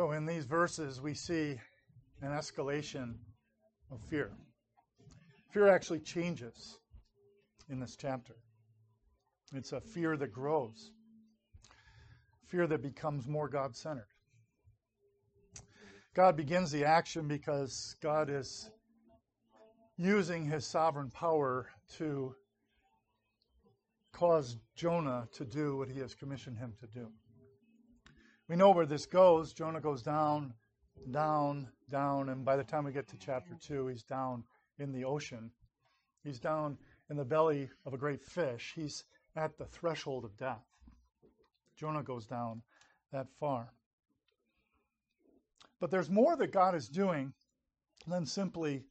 So, in these verses, we see an escalation of fear. Fear actually changes in this chapter. It's a fear that grows, fear that becomes more God centered. God begins the action because God is using his sovereign power to cause Jonah to do what he has commissioned him to do. We know where this goes. Jonah goes down, down, down, and by the time we get to chapter 2, he's down in the ocean. He's down in the belly of a great fish. He's at the threshold of death. Jonah goes down that far. But there's more that God is doing than simply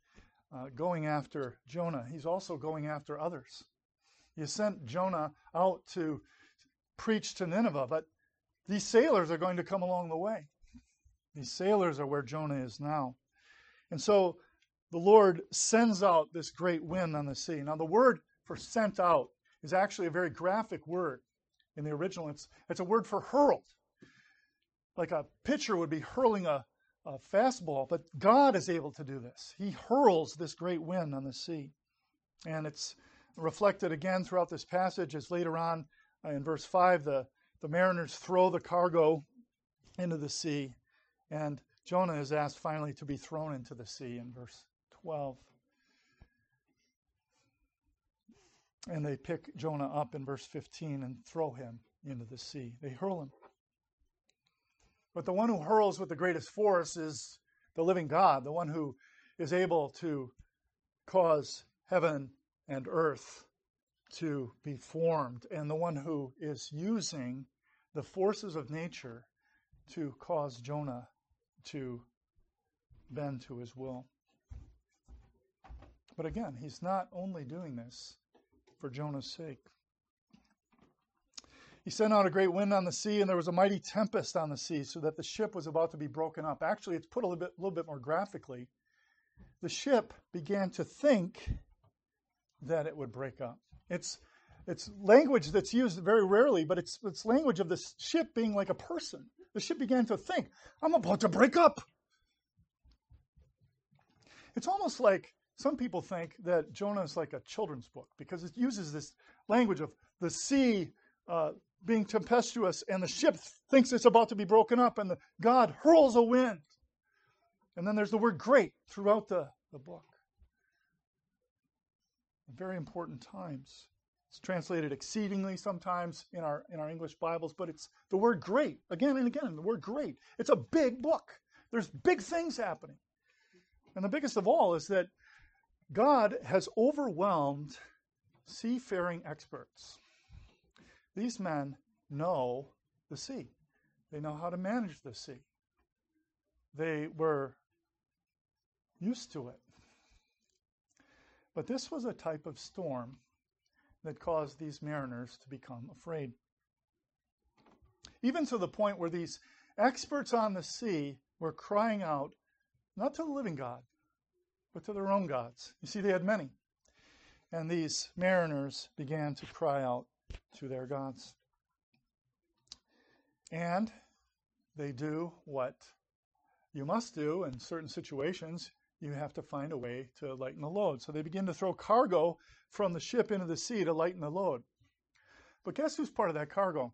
uh, going after Jonah. He's also going after others. He sent Jonah out to preach to Nineveh, but these sailors are going to come along the way. These sailors are where Jonah is now. And so the Lord sends out this great wind on the sea. Now, the word for sent out is actually a very graphic word in the original. It's, it's a word for hurled. Like a pitcher would be hurling a, a fastball, but God is able to do this. He hurls this great wind on the sea. And it's reflected again throughout this passage as later on uh, in verse 5, the the mariners throw the cargo into the sea, and Jonah is asked finally to be thrown into the sea in verse 12. And they pick Jonah up in verse 15 and throw him into the sea. They hurl him. But the one who hurls with the greatest force is the living God, the one who is able to cause heaven and earth to be formed, and the one who is using the forces of nature to cause Jonah to bend to his will. But again, he's not only doing this for Jonah's sake. He sent out a great wind on the sea, and there was a mighty tempest on the sea, so that the ship was about to be broken up. Actually, it's put a little bit, little bit more graphically. The ship began to think that it would break up. It's, it's language that's used very rarely, but it's, it's language of the ship being like a person. The ship began to think, I'm about to break up. It's almost like some people think that Jonah is like a children's book because it uses this language of the sea uh, being tempestuous and the ship thinks it's about to be broken up and the, God hurls a wind. And then there's the word great throughout the, the book very important times. It's translated exceedingly sometimes in our in our English Bibles, but it's the word great again and again. The word great. It's a big book. There's big things happening. And the biggest of all is that God has overwhelmed seafaring experts. These men know the sea. They know how to manage the sea. They were used to it. But this was a type of storm that caused these mariners to become afraid. Even to the point where these experts on the sea were crying out, not to the living God, but to their own gods. You see, they had many. And these mariners began to cry out to their gods. And they do what you must do in certain situations you have to find a way to lighten the load. So they begin to throw cargo from the ship into the sea to lighten the load. But guess who's part of that cargo?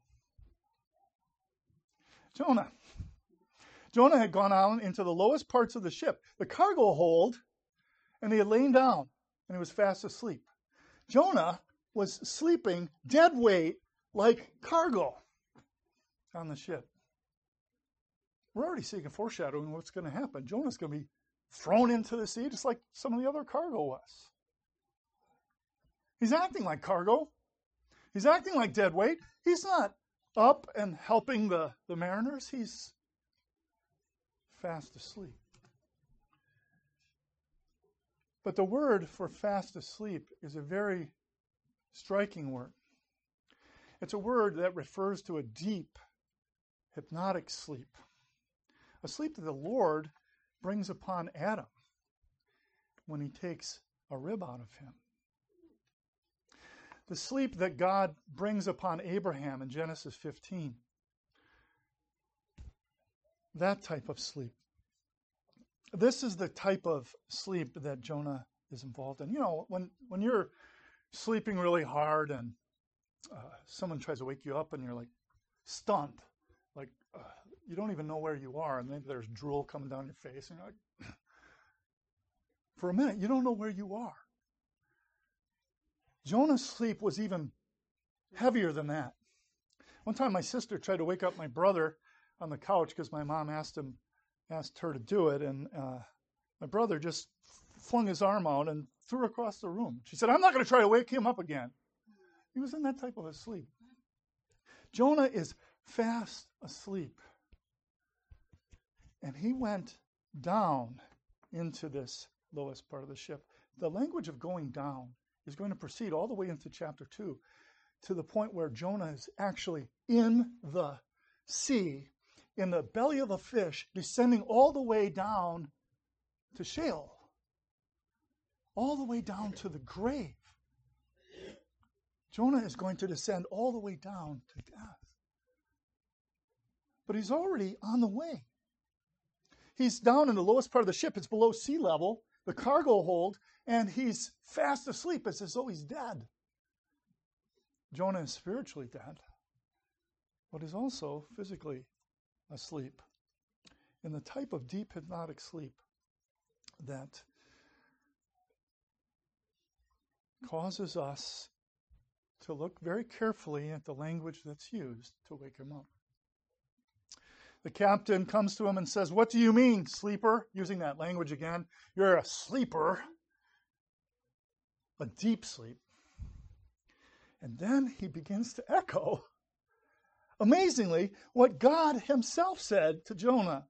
Jonah. Jonah had gone out into the lowest parts of the ship, the cargo hold, and he had lain down and he was fast asleep. Jonah was sleeping dead weight like cargo on the ship. We're already seeing a foreshadowing what's going to happen. Jonah's going to be thrown into the sea just like some of the other cargo was. He's acting like cargo. He's acting like dead weight. He's not up and helping the, the mariners. He's fast asleep. But the word for fast asleep is a very striking word. It's a word that refers to a deep, hypnotic sleep, a sleep that the Lord brings upon Adam when he takes a rib out of him. The sleep that God brings upon Abraham in Genesis 15. that type of sleep. This is the type of sleep that Jonah is involved in. You know, when, when you're sleeping really hard and uh, someone tries to wake you up and you're like stunned, like uh, you don't even know where you are, and maybe there's drool coming down your face, and you're like, for a minute, you don't know where you are. Jonah's sleep was even heavier than that. One time, my sister tried to wake up my brother on the couch because my mom asked him, asked her to do it, and uh, my brother just flung his arm out and threw across the room. She said, "I'm not going to try to wake him up again." He was in that type of a sleep. Jonah is fast asleep, and he went down into this lowest part of the ship. The language of going down is going to proceed all the way into chapter 2 to the point where Jonah is actually in the sea, in the belly of a fish, descending all the way down to Sheol, all the way down to the grave. Jonah is going to descend all the way down to death. But he's already on the way. He's down in the lowest part of the ship, it's below sea level, the cargo hold, and he's fast asleep. It's as though he's dead. Jonah is spiritually dead, but he's also physically asleep in the type of deep hypnotic sleep that causes us to look very carefully at the language that's used to wake him up. The captain comes to him and says, What do you mean, sleeper? Using that language again. You're a sleeper, a deep sleep. And then he begins to echo, amazingly, what God himself said to Jonah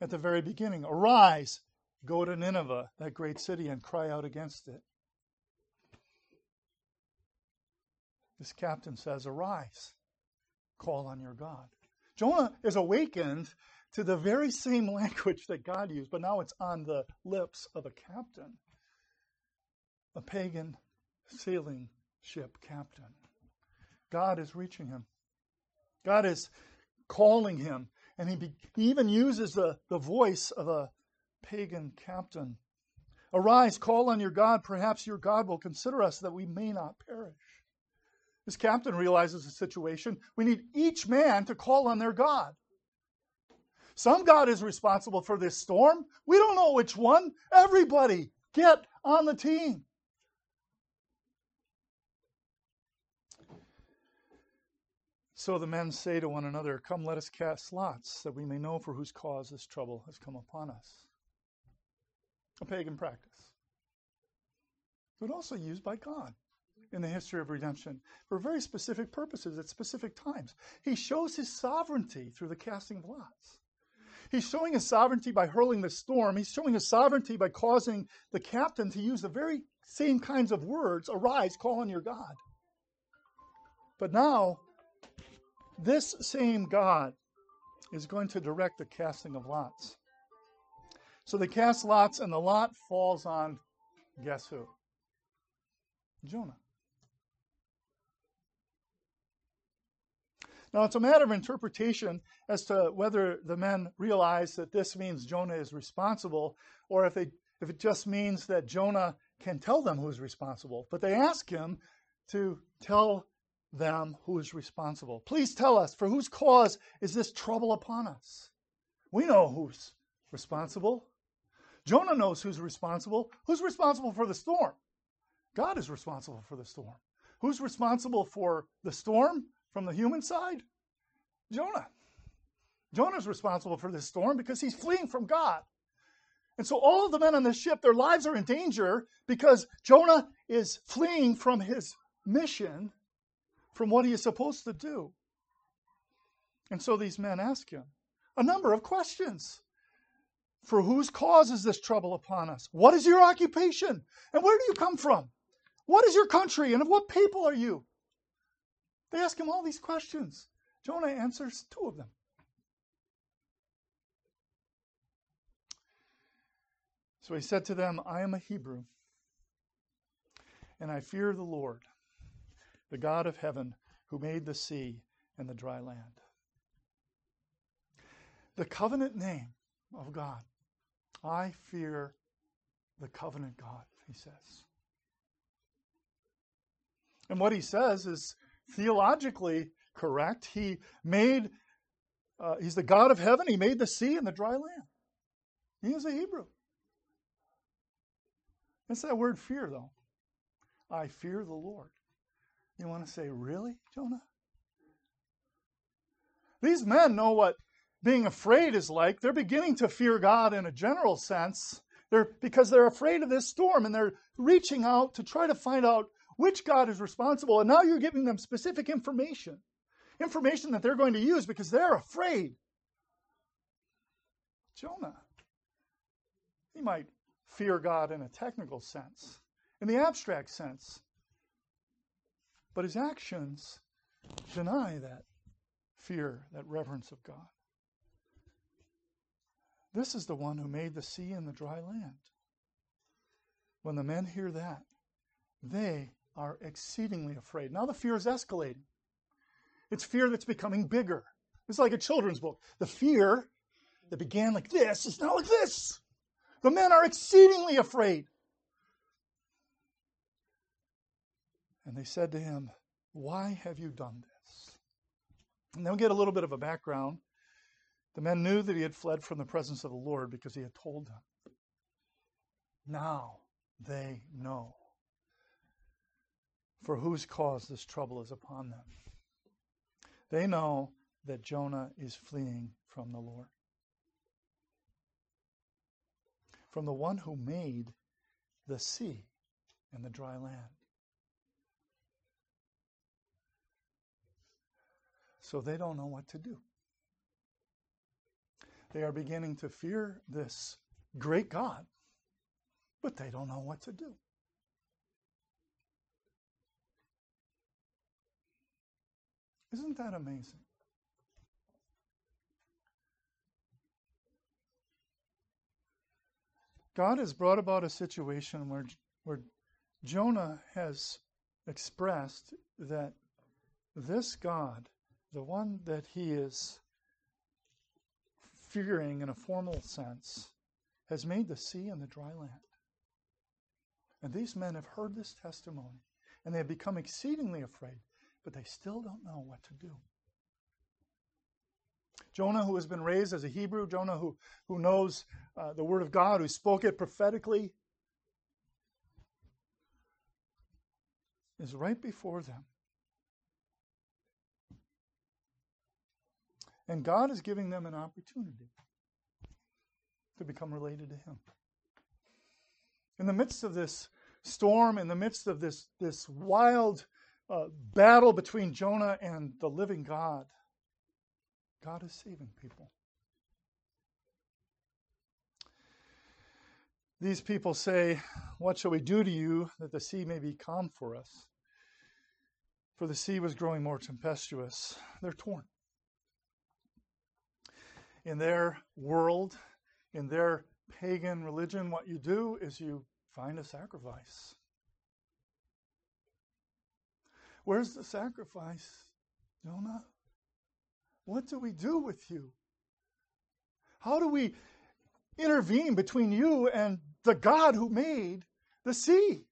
at the very beginning Arise, go to Nineveh, that great city, and cry out against it. This captain says, Arise, call on your God. Jonah is awakened to the very same language that God used, but now it's on the lips of a captain, a pagan sailing ship captain. God is reaching him. God is calling him, and he, be, he even uses the, the voice of a pagan captain. Arise, call on your God. Perhaps your God will consider us that we may not perish. This captain realizes the situation. We need each man to call on their God. Some God is responsible for this storm. We don't know which one. Everybody, get on the team. So the men say to one another, Come, let us cast lots, that we may know for whose cause this trouble has come upon us. A pagan practice, but also used by God in the history of redemption for very specific purposes at specific times. He shows his sovereignty through the casting of lots. He's showing his sovereignty by hurling the storm. He's showing his sovereignty by causing the captain to use the very same kinds of words arise, call on your God. But now, this same God is going to direct the casting of lots. So they cast lots, and the lot falls on guess who? Jonah. Now, it's a matter of interpretation as to whether the men realize that this means Jonah is responsible or if, they, if it just means that Jonah can tell them who's responsible. But they ask him to tell them who is responsible. Please tell us, for whose cause is this trouble upon us? We know who's responsible. Jonah knows who's responsible. Who's responsible for the storm? God is responsible for the storm. Who's responsible for the storm? From the human side? Jonah. Jonah's responsible for this storm because he's fleeing from God. And so all of the men on the ship, their lives are in danger because Jonah is fleeing from his mission, from what he is supposed to do. And so these men ask him a number of questions. For whose cause is this trouble upon us? What is your occupation? And where do you come from? What is your country? And of what people are you? They ask him all these questions. Jonah answers two of them. So he said to them, I am a Hebrew, and I fear the Lord, the God of heaven, who made the sea and the dry land. the covenant name of God. I fear the covenant God, he says. And what he says is theologically correct. He made, uh, he's the God of heaven. He made the sea and the dry land. He is a Hebrew. It's that word fear, though. I fear the Lord. You want to say, really, Jonah? These men know what being afraid is like. They're beginning to fear God in a general sense. They're, because they're afraid of this storm and they're reaching out to try to find out which God is responsible. And now you're giving them specific information, information that they're going to use because they're afraid. Jonah, he might fear God in a technical sense, in the abstract sense, but his actions deny that fear, that reverence of God. This is the one who made the sea and the dry land. When the men hear that, they are exceedingly afraid. Now the fear is escalating. It's fear that's becoming bigger. It's like a children's book. The fear that began like this is now like this. The men are exceedingly afraid. And they said to him, Why have you done this? And then we get a little bit of a background. The men knew that he had fled from the presence of the Lord because he had told them. Now they know for whose cause this trouble is upon them. They know that Jonah is fleeing from the Lord, from the one who made the sea and the dry land. So they don't know what to do. They are beginning to fear this great God, but they don't know what to do. Isn't that amazing? God has brought about a situation where, where Jonah has expressed that this God, the one that he is fearing in a formal sense, has made the sea and the dry land. And these men have heard this testimony, and they have become exceedingly afraid but they still don't know what to do. Jonah, who has been raised as a Hebrew, Jonah, who, who knows uh, the Word of God, who spoke it prophetically, is right before them. And God is giving them an opportunity to become related to Him. In the midst of this storm, in the midst of this, this wild uh, battle between Jonah and the living God, God is saving people. These people say, What shall we do to you that the sea may be calm for us? For the sea was growing more tempestuous. They're torn. In their world, in their pagan religion, what you do is you find a sacrifice. Where's the sacrifice, Jonah? What do we do with you? How do we intervene between you and the God who made the sea?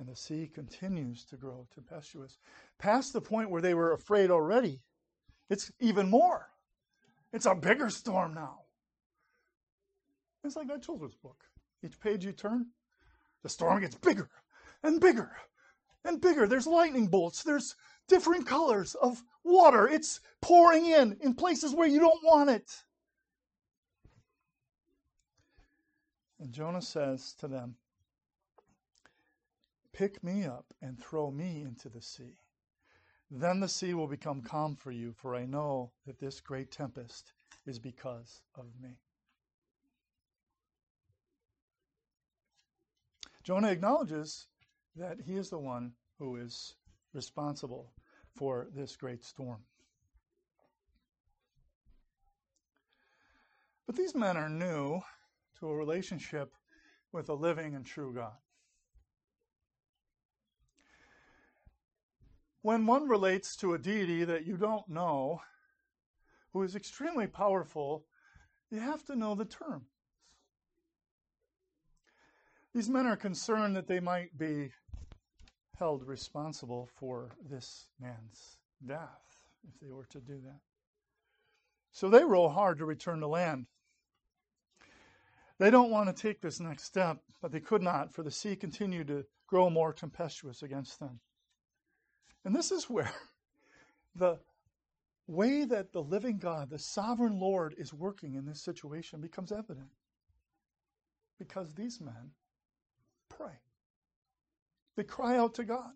And the sea continues to grow tempestuous, past the point where they were afraid already. It's even more. It's a bigger storm now. It's like that children's book. Each page you turn, the storm gets bigger and bigger and bigger. There's lightning bolts. There's different colors of water. It's pouring in in places where you don't want it. And Jonah says to them, Pick me up and throw me into the sea. Then the sea will become calm for you, for I know that this great tempest is because of me. Jonah acknowledges that he is the one who is responsible for this great storm. But these men are new to a relationship with a living and true God. When one relates to a deity that you don't know, who is extremely powerful, you have to know the terms. These men are concerned that they might be held responsible for this man's death if they were to do that. So they row hard to return to land. They don't want to take this next step, but they could not, for the sea continued to grow more tempestuous against them. And this is where the way that the living God, the sovereign Lord, is working in this situation becomes evident. Because these men pray, they cry out to God.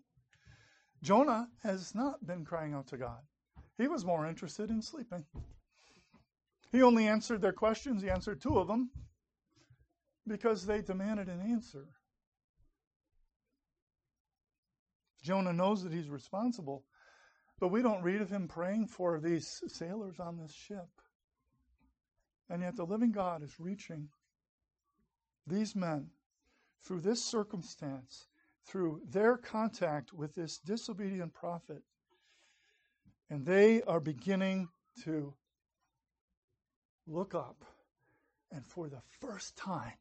Jonah has not been crying out to God, he was more interested in sleeping. He only answered their questions, he answered two of them because they demanded an answer. Jonah knows that he's responsible, but we don't read of him praying for these sailors on this ship. And yet the living God is reaching these men through this circumstance, through their contact with this disobedient prophet. And they are beginning to look up. And for the first time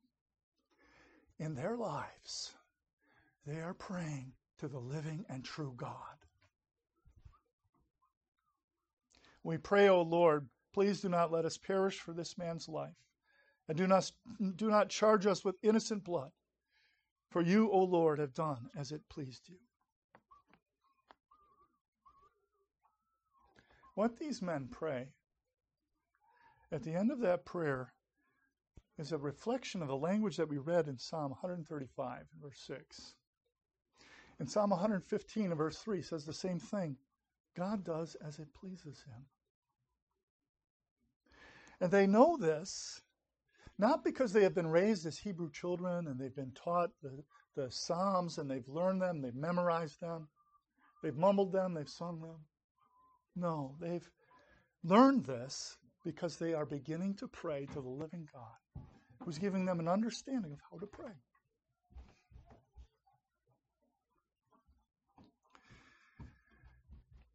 in their lives, they are praying to the living and true God. We pray, O Lord, please do not let us perish for this man's life, and do not, do not charge us with innocent blood, for you, O Lord, have done as it pleased you. What these men pray, at the end of that prayer, is a reflection of the language that we read in Psalm 135, verse 6. In Psalm 115, verse 3 says the same thing God does as it pleases him. And they know this not because they have been raised as Hebrew children and they've been taught the, the Psalms and they've learned them, they've memorized them, they've mumbled them, they've sung them. No, they've learned this because they are beginning to pray to the living God who's giving them an understanding of how to pray.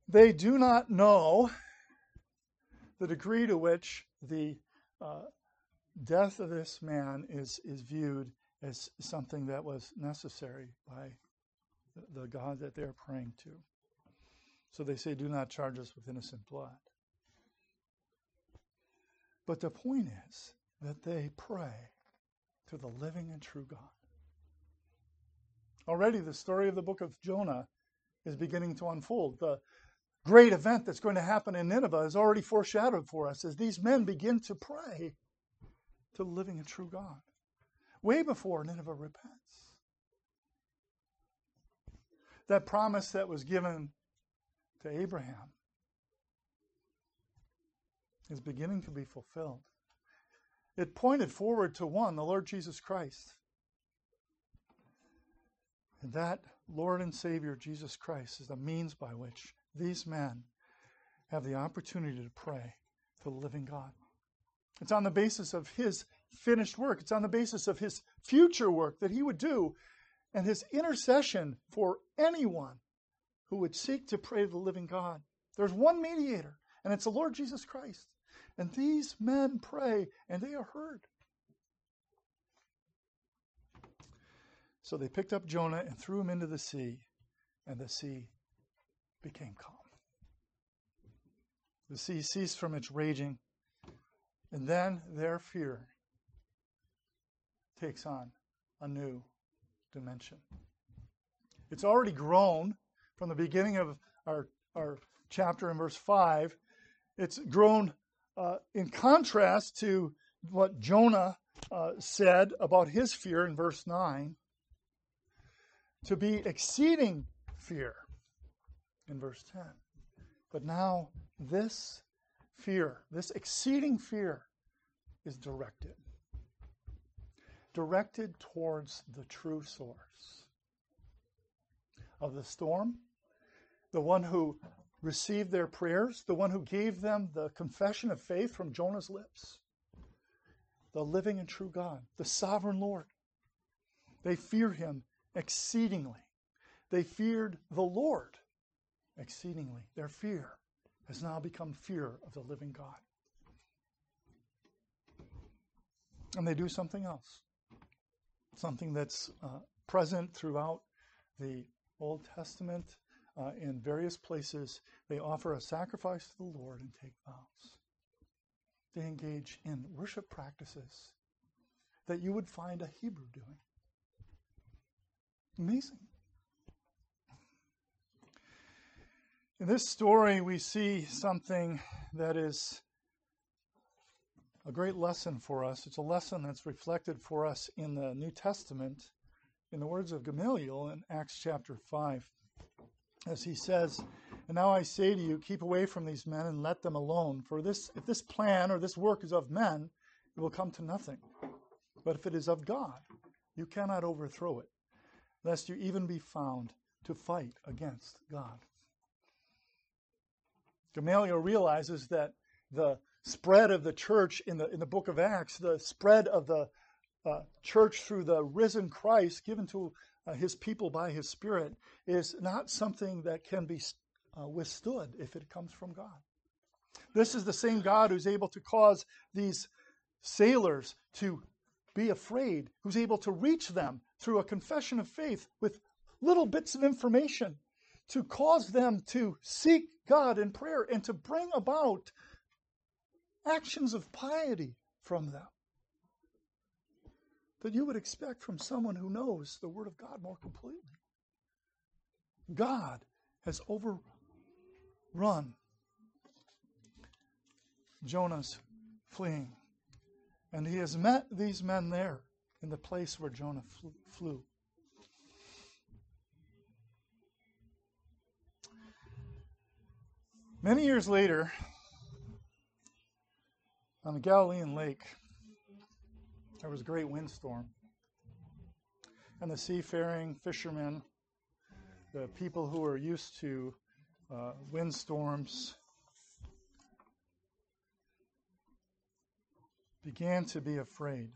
They do not know the degree to which the uh, death of this man is, is viewed as something that was necessary by the, God that they're praying to. So they say, Do not charge us with innocent blood. But the point is that they pray to the living and true God. Already, the story of the book of Jonah is beginning to unfold. The great event that's going to happen in Nineveh is already foreshadowed for us as these men begin to pray to the living and true God, way before Nineveh repents. That promise that was given to Abraham is beginning to be fulfilled. It pointed forward to one, the Lord Jesus Christ. And that Lord and Savior, Jesus Christ, is the means by which these men have the opportunity to pray to the living God. It's on the basis of His finished work, it's on the basis of His future work that He would do, and His intercession for anyone who would seek to pray to the living God. There's one mediator, and it's the Lord Jesus Christ. And these men pray, and they are heard. So they picked up Jonah and threw him into the sea, and the sea became calm. The sea ceased from its raging, and then their fear takes on a new dimension. It's already grown from the beginning of our, our chapter in verse 5. It's grown uh, in contrast to what Jonah uh, said about his fear in verse 9, to be exceeding fear in verse 10. But now, this fear, this exceeding fear, is directed. Directed towards the true source of the storm, the one who received their prayers, the one who gave them the confession of faith from Jonah's lips, the living and true God, the sovereign Lord. They fear him exceedingly. They feared the Lord exceedingly. Their fear has now become fear of the living God. And they do something else, something that's uh, present throughout the Old Testament uh, in various places. They offer a sacrifice to the Lord and take vows. They engage in worship practices that you would find a Hebrew doing. Amazing. In this story, we see something that is a great lesson for us. It's a lesson that's reflected for us in the New Testament in the words of Gamaliel in Acts chapter 5. As he says, And now I say to you, keep away from these men and let them alone. For this, if this plan or this work is of men, it will come to nothing. But if it is of God, you cannot overthrow it, lest you even be found to fight against God. Gamaliel realizes that the spread of the church in the, in the book of Acts, the spread of the uh, church through the risen Christ given to uh, his people by his Spirit, is not something that can be uh, withstood if it comes from God. This is the same God who's able to cause these sailors to be afraid, who's able to reach them through a confession of faith with little bits of information to cause them to seek God in prayer and to bring about actions of piety from them that you would expect from someone who knows the Word of God more completely. God has overrun Jonah's fleeing, and he has met these men there in the place where Jonah flew. Many years later, on the Galilean lake, there was a great windstorm. And the seafaring fishermen, the people who were used to uh, windstorms, began to be afraid.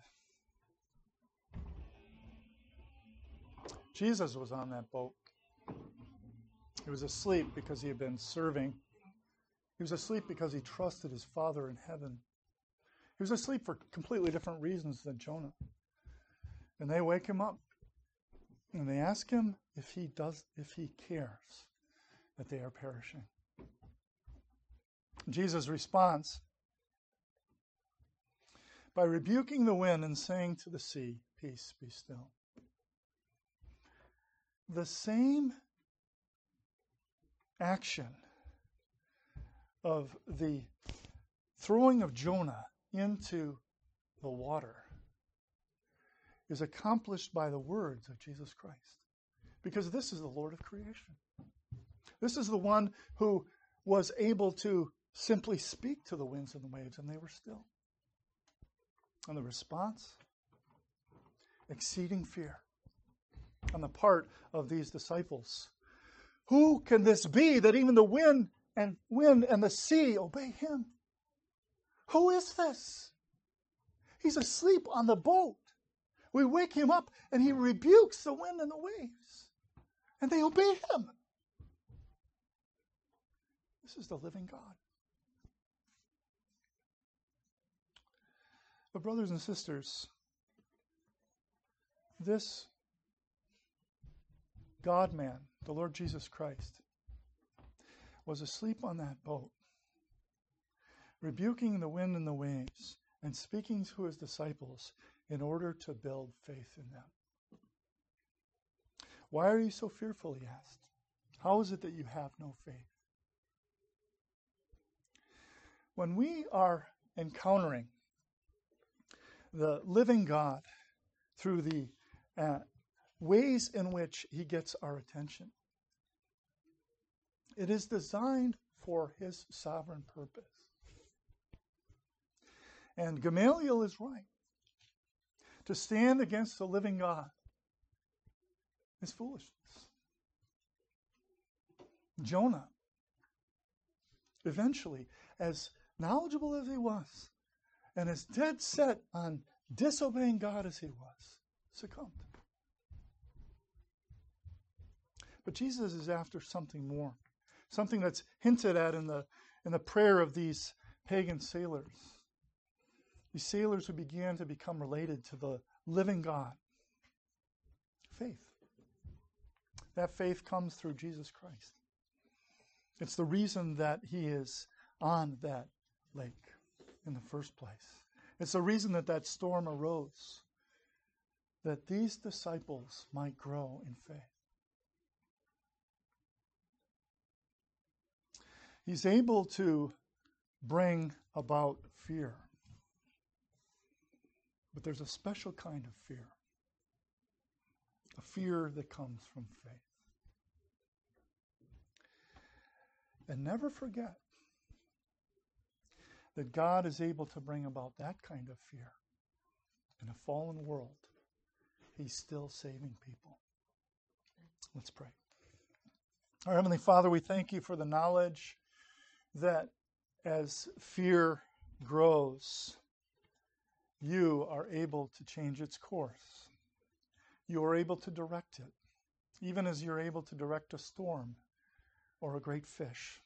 Jesus was on that boat. He was asleep because he had been serving he was asleep because he trusted his Father in heaven. He was asleep for completely different reasons than Jonah. And they wake him up and they ask him if he does if he cares that they are perishing. Jesus responds by rebuking the wind and saying to the sea, Peace, be still. The same action of the throwing of Jonah into the water is accomplished by the words of Jesus Christ. Because this is the Lord of creation. This is the one who was able to simply speak to the winds and the waves, and they were still. And the response? Exceeding fear on the part of these disciples. Who can this be that even the wind and wind and the sea obey him. Who is this? He's asleep on the boat. We wake him up and he rebukes the wind and the waves, and they obey him. This is the living God. But, brothers and sisters, this God man, the Lord Jesus Christ, was asleep on that boat, rebuking the wind and the waves, and speaking to his disciples in order to build faith in them. Why are you so fearful? He asked. How is it that you have no faith? When we are encountering the living God through the uh, ways in which he gets our attention, it is designed for his sovereign purpose. And Gamaliel is right. To stand against the living God is foolishness. Jonah, eventually, as knowledgeable as he was, and as dead set on disobeying God as he was, succumbed. But Jesus is after something more something that's hinted at in the, in the prayer of these pagan sailors. these sailors who began to become related to the living God. Faith. That faith comes through Jesus Christ. It's the reason that he is on that lake in the first place. It's the reason that that storm arose, that these disciples might grow in faith. He's able to bring about fear. But there's a special kind of fear a fear that comes from faith. And never forget that God is able to bring about that kind of fear in a fallen world. He's still saving people. Let's pray. Our Heavenly Father, we thank you for the knowledge that as fear grows, you are able to change its course. You are able to direct it, even as you're able to direct a storm or a great fish.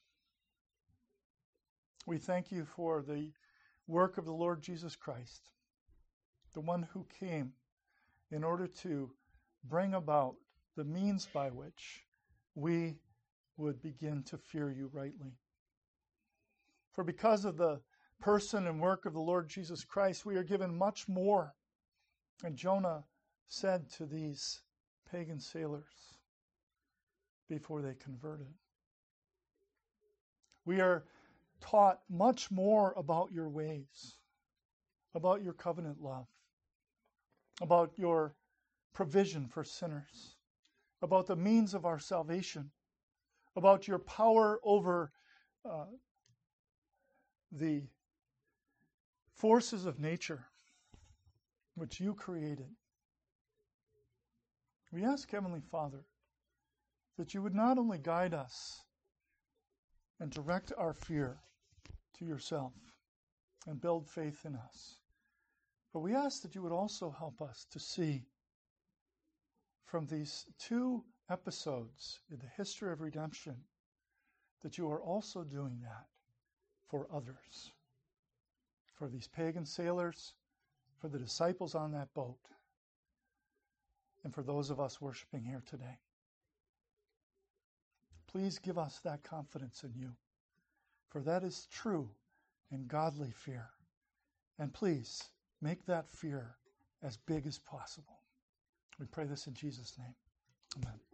We thank you for the work of the Lord Jesus Christ, the one who came in order to bring about the means by which we would begin to fear you rightly. For because of the person and work of the Lord Jesus Christ, we are given much more. And Jonah said to these pagan sailors before they converted, We are taught much more about your ways, about your covenant love, about your provision for sinners, about the means of our salvation, about your power over uh, the forces of nature which you created. We ask, Heavenly Father, that you would not only guide us and direct our fear to yourself and build faith in us, but we ask that you would also help us to see from these two episodes in the history of redemption that you are also doing that for others, for these pagan sailors, for the disciples on that boat, and for those of us worshiping here today. Please give us that confidence in you, for that is true and godly fear. And please make that fear as big as possible. We pray this in Jesus' name. Amen.